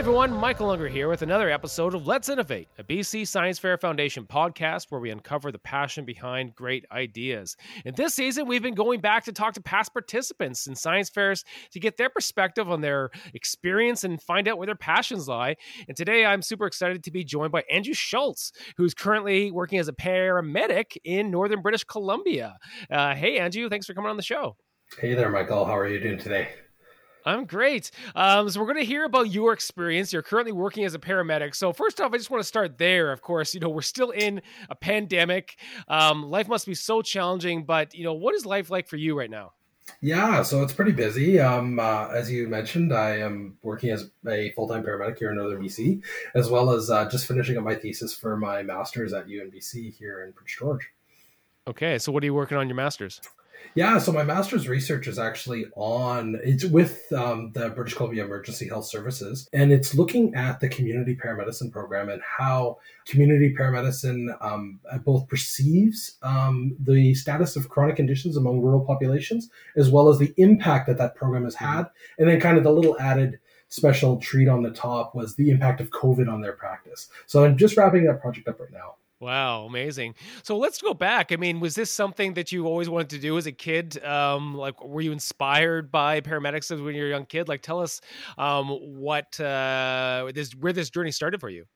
everyone, Michael Unger here with another episode of Let's Innovate, a BC Science Fair Foundation podcast where we uncover the passion behind great ideas. In this season, we've been going back to talk to past participants in science fairs to get their perspective on their experience and find out where their passions lie. And today, I'm super excited to be joined by Andrew Schultz, who's currently working as a paramedic in Northern British Columbia. Uh, hey, Andrew, thanks for coming on the show. Hey there, Michael. How are you doing today? I'm great. Um, so we're going to hear about your experience. You're currently working as a paramedic. So first off, I just want to start there. Of course, you know we're still in a pandemic. Um, life must be so challenging. But you know, what is life like for you right now? Yeah, so it's pretty busy. Um, uh, as you mentioned, I am working as a full time paramedic here in Northern BC, as well as uh, just finishing up my thesis for my master's at UNBC here in Prince George. Okay, so what are you working on your master's? Yeah, so my master's research is actually on it's with um, the British Columbia Emergency Health Services, and it's looking at the community paramedicine program and how community paramedicine um, both perceives um, the status of chronic conditions among rural populations, as well as the impact that that program has had, and then kind of the little added special treat on the top was the impact of COVID on their practice. So I'm just wrapping that project up right now. Wow, amazing. So let's go back. I mean, was this something that you always wanted to do as a kid? Um, like, were you inspired by paramedics when you were a young kid? Like, tell us um, what uh, this where this journey started for you.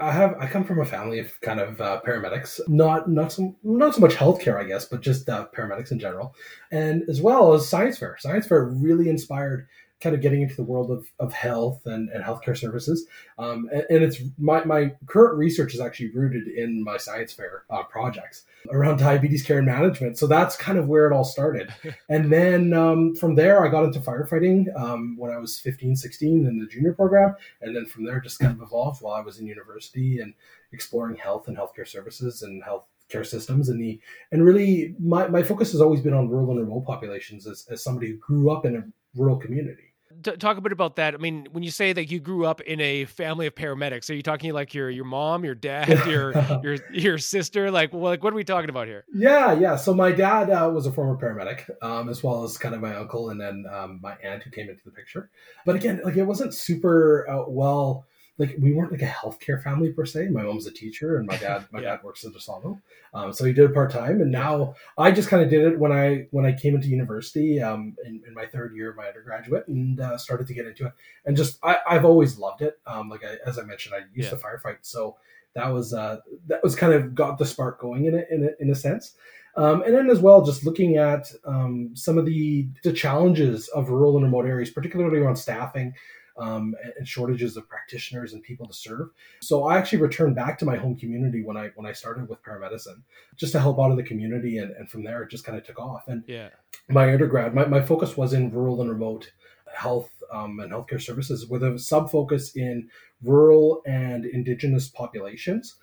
I have I come from a family of kind of uh, paramedics, not not so not so much healthcare, I guess, but just uh, paramedics in general, and as well as science fair. Science fair really inspired kind of getting into the world of, of health and, and healthcare services. Um, and, and, it's my, my current research is actually rooted in my science fair uh, projects around diabetes care and management. So that's kind of where it all started. and then um, from there, I got into firefighting um, when I was 15, 16 in the junior program. And then from there, just kind of evolved while I was in university and exploring health and healthcare services and health care systems and the and really my, my focus has always been on rural and remote populations as, as somebody who grew up in a rural community talk a bit about that. I mean, when you say that you grew up in a family of paramedics, are you talking like your your mom, your dad, your your your sister? Like, like what are we talking about here? Yeah, yeah. So my dad uh, was a former paramedic, um, as well as kind of my uncle, and then um, my aunt who came into the picture. But again, like it wasn't super uh, well like we weren't like a healthcare family per se. My mom's a teacher, and my dad my yeah. dad works at a sawmill, um, so he did it part time. And now I just kind of did it when I when I came into university um, in, in my third year of my undergraduate and uh, started to get into it. And just I, have always loved it. Um, like I, as I mentioned, I used yeah. to firefight, so that was uh, that was kind of got the spark going in it in a, in a sense. Um, and then as well, just looking at um, some of the, the challenges of rural and remote areas, particularly around staffing, um, and shortages of practitioners and people to serve. So I actually returned back to my home community when I when I started with paramedicine, just to help out in the community, and, and from there it just kind of took off. And yeah, my undergrad, my, my focus was in rural and remote health um, and healthcare services with a sub focus in rural and indigenous populations.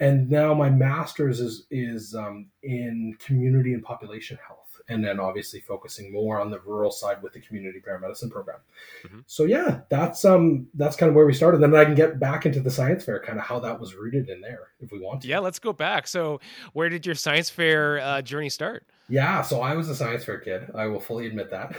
And now my master's is is um, in community and population health and then obviously focusing more on the rural side with the community paramedicine program. Mm-hmm. So yeah, that's um that's kind of where we started. Then I can get back into the science fair, kind of how that was rooted in there, if we want to. Yeah, let's go back. So where did your science fair uh, journey start? Yeah, so I was a science fair kid. I will fully admit that.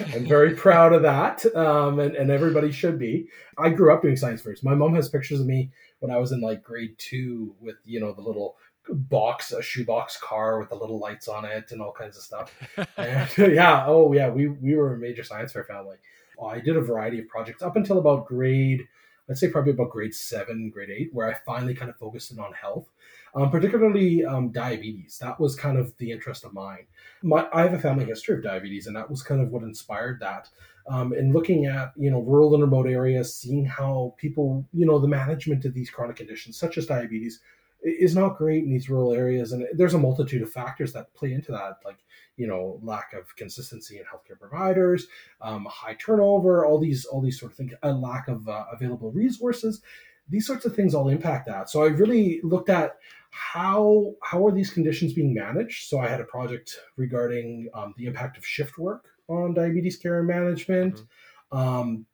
I'm very proud of that, um, and, and everybody should be. I grew up doing science fairs. My mom has pictures of me when I was in like grade two with you know the little box a shoebox car with the little lights on it and all kinds of stuff. And, yeah oh yeah we we were a major science fair family. I did a variety of projects up until about grade i'd say probably about grade seven grade eight where i finally kind of focused in on health um, particularly um, diabetes. That was kind of the interest of mine. My, i have a family history of diabetes and that was kind of what inspired that um, and looking at you know rural and remote areas seeing how people you know the management of these chronic conditions such as diabetes is not great in these rural areas and there's a multitude of factors that play into that like you know lack of consistency in healthcare providers um, high turnover all these all these sort of things a lack of uh, available resources. These sorts of things all impact that. So i really looked at how how are these conditions being managed? So i had a project regarding um, the impact of shift work on diabetes care and management. Mm-hmm. um,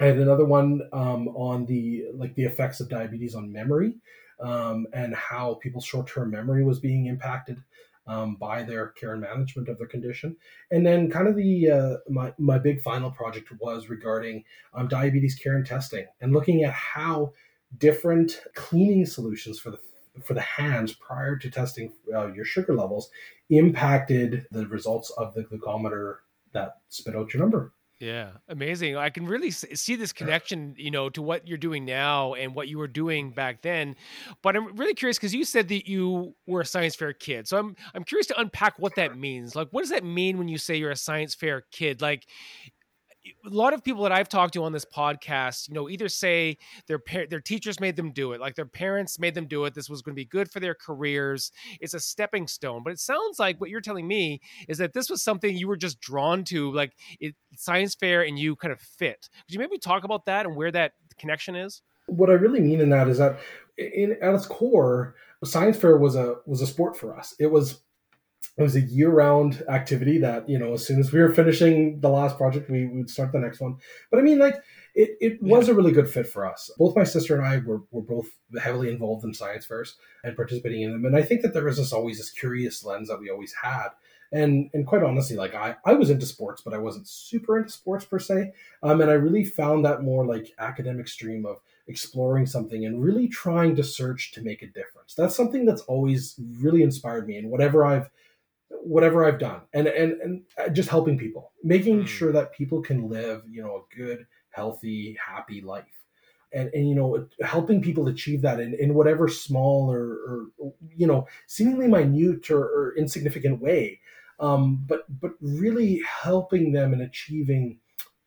i had another one um, on the like the effects of diabetes on memory um, and how people's short-term memory was being impacted um, by their care and management of their condition. And then, kind of the uh, my my big final project was regarding um, diabetes care and testing, and looking at how different cleaning solutions for the for the hands prior to testing uh, your sugar levels impacted the results of the glucometer that spit out your number. Yeah, amazing. I can really see this connection, you know, to what you're doing now and what you were doing back then. But I'm really curious because you said that you were a science fair kid. So I'm I'm curious to unpack what that means. Like, what does that mean when you say you're a science fair kid? Like, a lot of people that I've talked to on this podcast, you know, either say their par- their teachers made them do it, like their parents made them do it. This was going to be good for their careers. It's a stepping stone. But it sounds like what you're telling me is that this was something you were just drawn to, like it, science fair, and you kind of fit. Could you maybe talk about that and where that connection is? What I really mean in that is that, in at its core, science fair was a was a sport for us. It was it was a year-round activity that you know as soon as we were finishing the last project we would start the next one. But i mean like it, it was yeah. a really good fit for us. Both my sister and i were, were both heavily involved in science fairs and participating in them. And i think that there was this always this curious lens that we always had. And and quite honestly like i i was into sports but i wasn't super into sports per se. Um, and i really found that more like academic stream of exploring something and really trying to search to make a difference. That's something that's always really inspired me. And whatever i've whatever I've done and and and uh, just helping people, making mm. sure that people can live, you know, a good, healthy, happy life. And, and you know helping people achieve that in, in whatever small or, or you know seemingly minute or, or insignificant way um, but but really helping them in achieving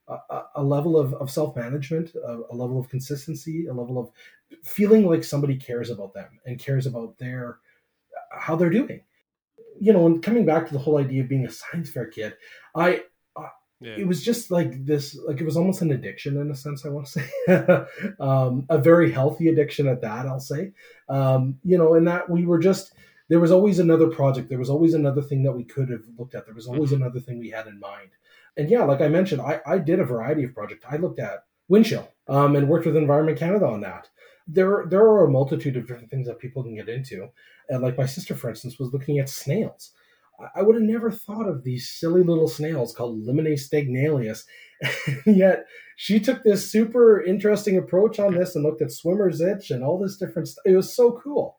a, a level of, of self-management a, a, level of consistency a level of feeling like somebody cares about them and cares about their how they're doing you know, and coming back to the whole idea of being a science fair kid, I, yeah. it was just like this, like it was almost an addiction in a sense. I want to say, um, a very healthy addiction at that. I'll say, um, you know, and that we were just there was always another project, there was always another thing that we could have looked at, there was always mm-hmm. another thing we had in mind, and yeah, like I mentioned, I, I did a variety of projects. I looked at wind chill um, and worked with Environment Canada on that. There, there are a multitude of different things that people can get into. And like my sister, for instance, was looking at snails. I would have never thought of these silly little snails called Lymnaea stagnalis. And yet she took this super interesting approach on this and looked at swimmer's itch and all this different stuff. It was so cool.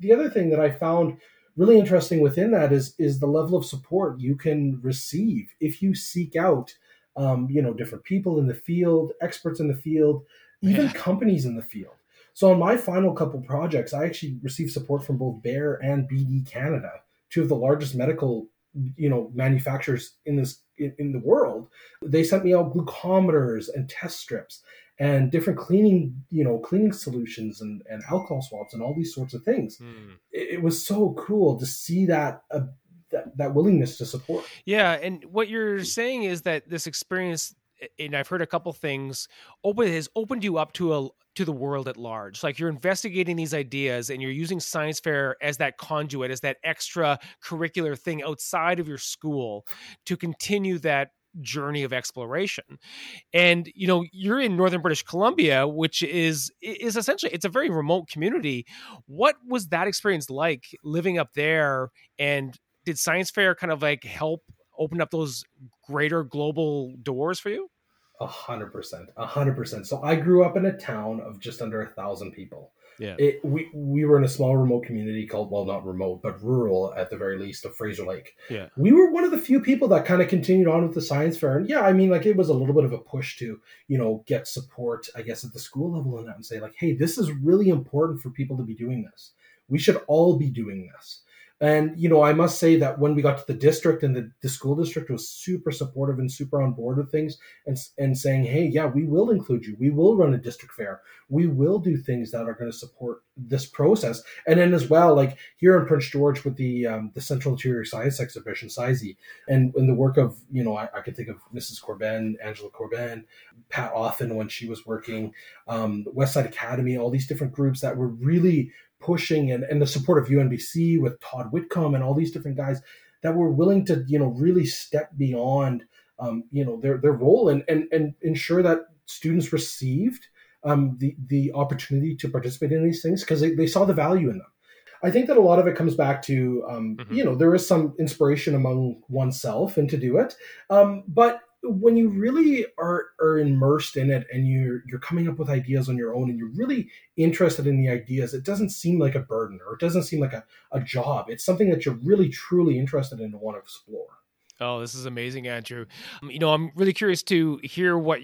The other thing that I found really interesting within that is is the level of support you can receive if you seek out um, you know different people in the field, experts in the field, even yeah. companies in the field. So on my final couple projects, I actually received support from both Bayer and BD Canada, two of the largest medical, you know, manufacturers in this in, in the world. They sent me out glucometers and test strips and different cleaning, you know, cleaning solutions and, and alcohol swabs and all these sorts of things. Mm. It, it, was so cool to see that uh, that, that willingness to support. Yeah, and what you're saying is that this experience and I've heard a couple things open has opened you up to a to the world at large. Like you're investigating these ideas and you're using science fair as that conduit, as that extra curricular thing outside of your school to continue that journey of exploration. And you know you're in northern british columbia which is is essentially it's a very remote community. What was that experience like living up there? And did science fair kind of like help open up those greater global doors for you? A hundred percent, a hundred percent. So I grew up in a town of just under a thousand people. Yeah, it, we we were in a small remote community called well, not remote, but rural at the very least of Fraser Lake. Yeah, we were one of the few people that kind of continued on with the science fair, and yeah, I mean, like it was a little bit of a push to you know get support, I guess, at the school level and that, and say like, hey, this is really important for people to be doing this. We should all be doing this. And you know, I must say that when we got to the district and the, the school district was super supportive and super on board with things and and saying, "Hey, yeah, we will include you. We will run a district fair. We will do things that are going to support this process." And then as well, like here in Prince George with the um, the Central Interior Science Exhibition, CISE, and in the work of you know, I, I can think of Mrs. Corbin, Angela Corbin, Pat Offen when she was working, um, Westside Academy, all these different groups that were really pushing and, and the support of UNBC with Todd Whitcombe and all these different guys that were willing to, you know, really step beyond, um, you know, their, their role and, and, and ensure that students received um, the, the opportunity to participate in these things because they, they saw the value in them. I think that a lot of it comes back to, um, mm-hmm. you know, there is some inspiration among oneself and to do it. Um, but when you really are are immersed in it and you're you're coming up with ideas on your own and you're really interested in the ideas, it doesn't seem like a burden or it doesn't seem like a, a job. It's something that you're really truly interested in and want to explore. Oh, this is amazing, Andrew. Um, you know, I'm really curious to hear what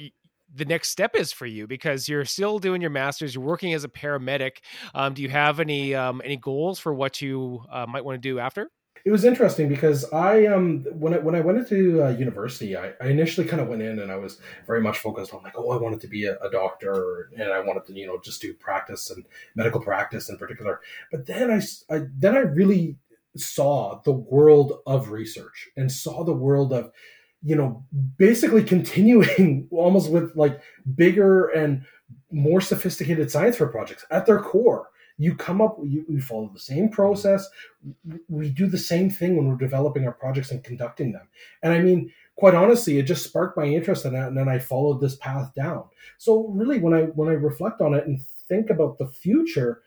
the next step is for you because you're still doing your masters you're working as a paramedic um, do you have any um, any goals for what you uh, might want to do after it was interesting because I um when I when I went into uh, university, I, I initially kind of went in and I was very much focused on like, oh, I wanted to be a, a, doctor and I wanted to you know just do practice and medical practice in particular. But then I, I then I really saw the world of research and saw the world of you know basically continuing almost with like bigger and more sophisticated science for projects at their core you come up you, we follow the same process we do the same thing when we're developing our projects and conducting them and i mean quite honestly it just sparked my interest in that and then i followed this path down so really when i when i reflect on it and think about the future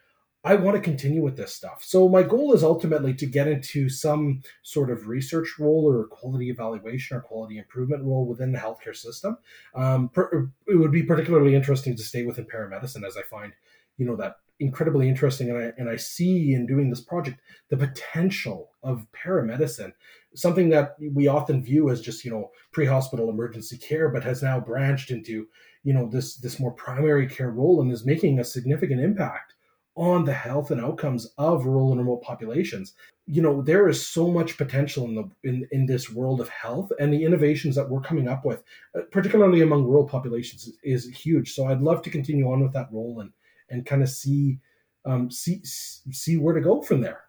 I want to continue with this stuff. So my goal is ultimately to get into some sort of research role or quality evaluation or quality improvement role within the healthcare system. Um, per, it would be particularly interesting to stay within paramedicine as I find, you know, that incredibly interesting. And I, and I see in doing this project the potential of paramedicine, something that we often view as just, you know, pre-hospital emergency care, but has now branched into, you know, this, this more primary care role and is making a significant impact on the health and outcomes of rural and remote populations you know there is so much potential in the in, in this world of health and the innovations that we're coming up with uh, particularly among rural populations is, is huge so i'd love to continue on with that role and and kind of see um, see see where to go from there.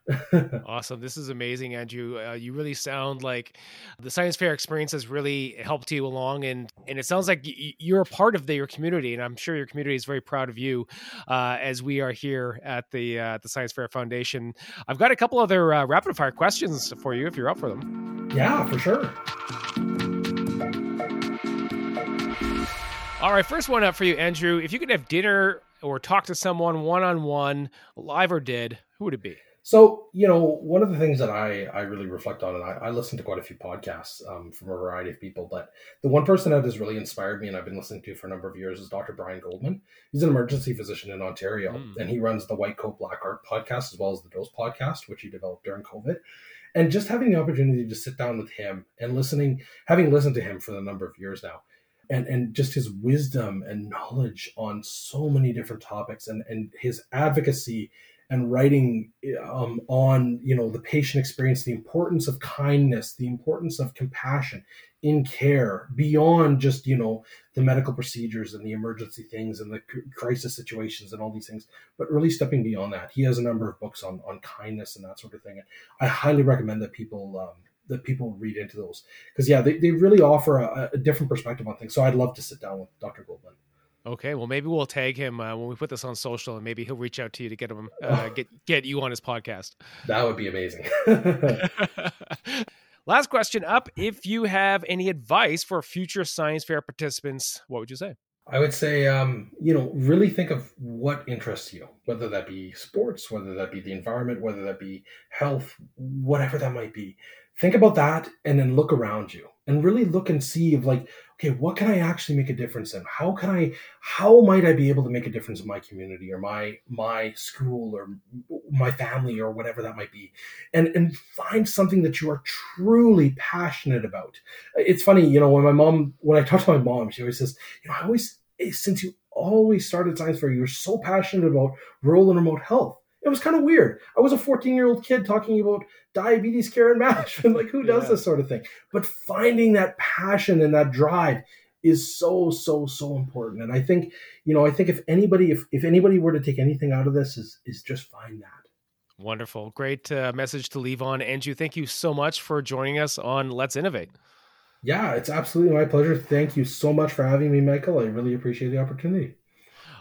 awesome! This is amazing, Andrew. Uh, you really sound like the science fair experience has really helped you along, and and it sounds like y- you're a part of the, your community, and I'm sure your community is very proud of you uh, as we are here at the uh, the Science Fair Foundation. I've got a couple other uh, rapid fire questions for you if you're up for them. Yeah, for sure. All right, first one up for you, Andrew. If you could have dinner or talk to someone one on one, live or dead, who would it be? So, you know, one of the things that I, I really reflect on, and I, I listen to quite a few podcasts um, from a variety of people, but the one person that has really inspired me and I've been listening to for a number of years is Dr. Brian Goldman. He's an emergency physician in Ontario, mm. and he runs the White Coat Black Art podcast as well as the Dose podcast, which he developed during COVID. And just having the opportunity to sit down with him and listening, having listened to him for a number of years now, and and just his wisdom and knowledge on so many different topics and and his advocacy and writing um, on you know the patient experience the importance of kindness the importance of compassion in care beyond just you know the medical procedures and the emergency things and the crisis situations and all these things but really stepping beyond that. He has a number of books on on kindness and that sort of thing. I highly recommend that people um, that people read into those. Because yeah they, they really offer a, a, different perspective on things. So i'd love to sit down with dr goldman okay well maybe we'll tag him uh, when we put this on social and maybe he'll reach out to you to get him uh, get get you on his podcast. That would be amazing. Last question up. If you have any advice for future science fair participants what would you say? I would say, um, you know, really think of what interests you, whether that be sports, whether that be the environment, whether that be health, whatever that might be think about that and then look around you and really look and see of like okay what can i actually make a difference in? How can i how might i be able to make a difference in my community or my my school or my family or whatever that might be? And and find something that you are truly passionate about. It's funny you know when my mom when i talk to my mom she always says you know i always eh, since you always started science fair you were so passionate about rural and remote health. It was kind of weird. I was a 14 year old kid talking about diabetes care and management. like, who does yeah. this sort of thing? But finding that passion and that drive is so so so important. And I think, you know, I think if anybody if if anybody were to take anything out of this is is just find that. Wonderful. Great uh, message to leave on. Andrew, thank you so much for joining us on Let's Innovate. Yeah, it's absolutely my pleasure. Thank you so much for having me, Michael. I really appreciate the opportunity.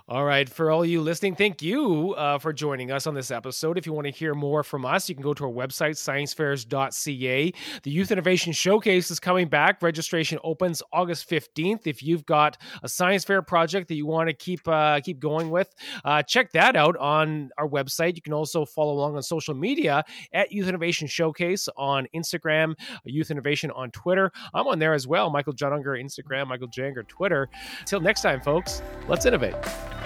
All right. For all you listening, thank you uh, for joining us on this episode. If you want to hear more from us, you can go to our website, sciencefairs.ca. The Youth Innovation Showcase is coming back. Registration opens August 15th. If you've got a science fair project that you want to keep uh, keep going with, uh, check that out on our website. You can also follow along on social media at Youth Innovation Showcase on Instagram, Youth Innovation on Twitter. I'm on there as well. Michael John Unger, Instagram, Michael Janger, Twitter. Until next time, folks, let's innovate.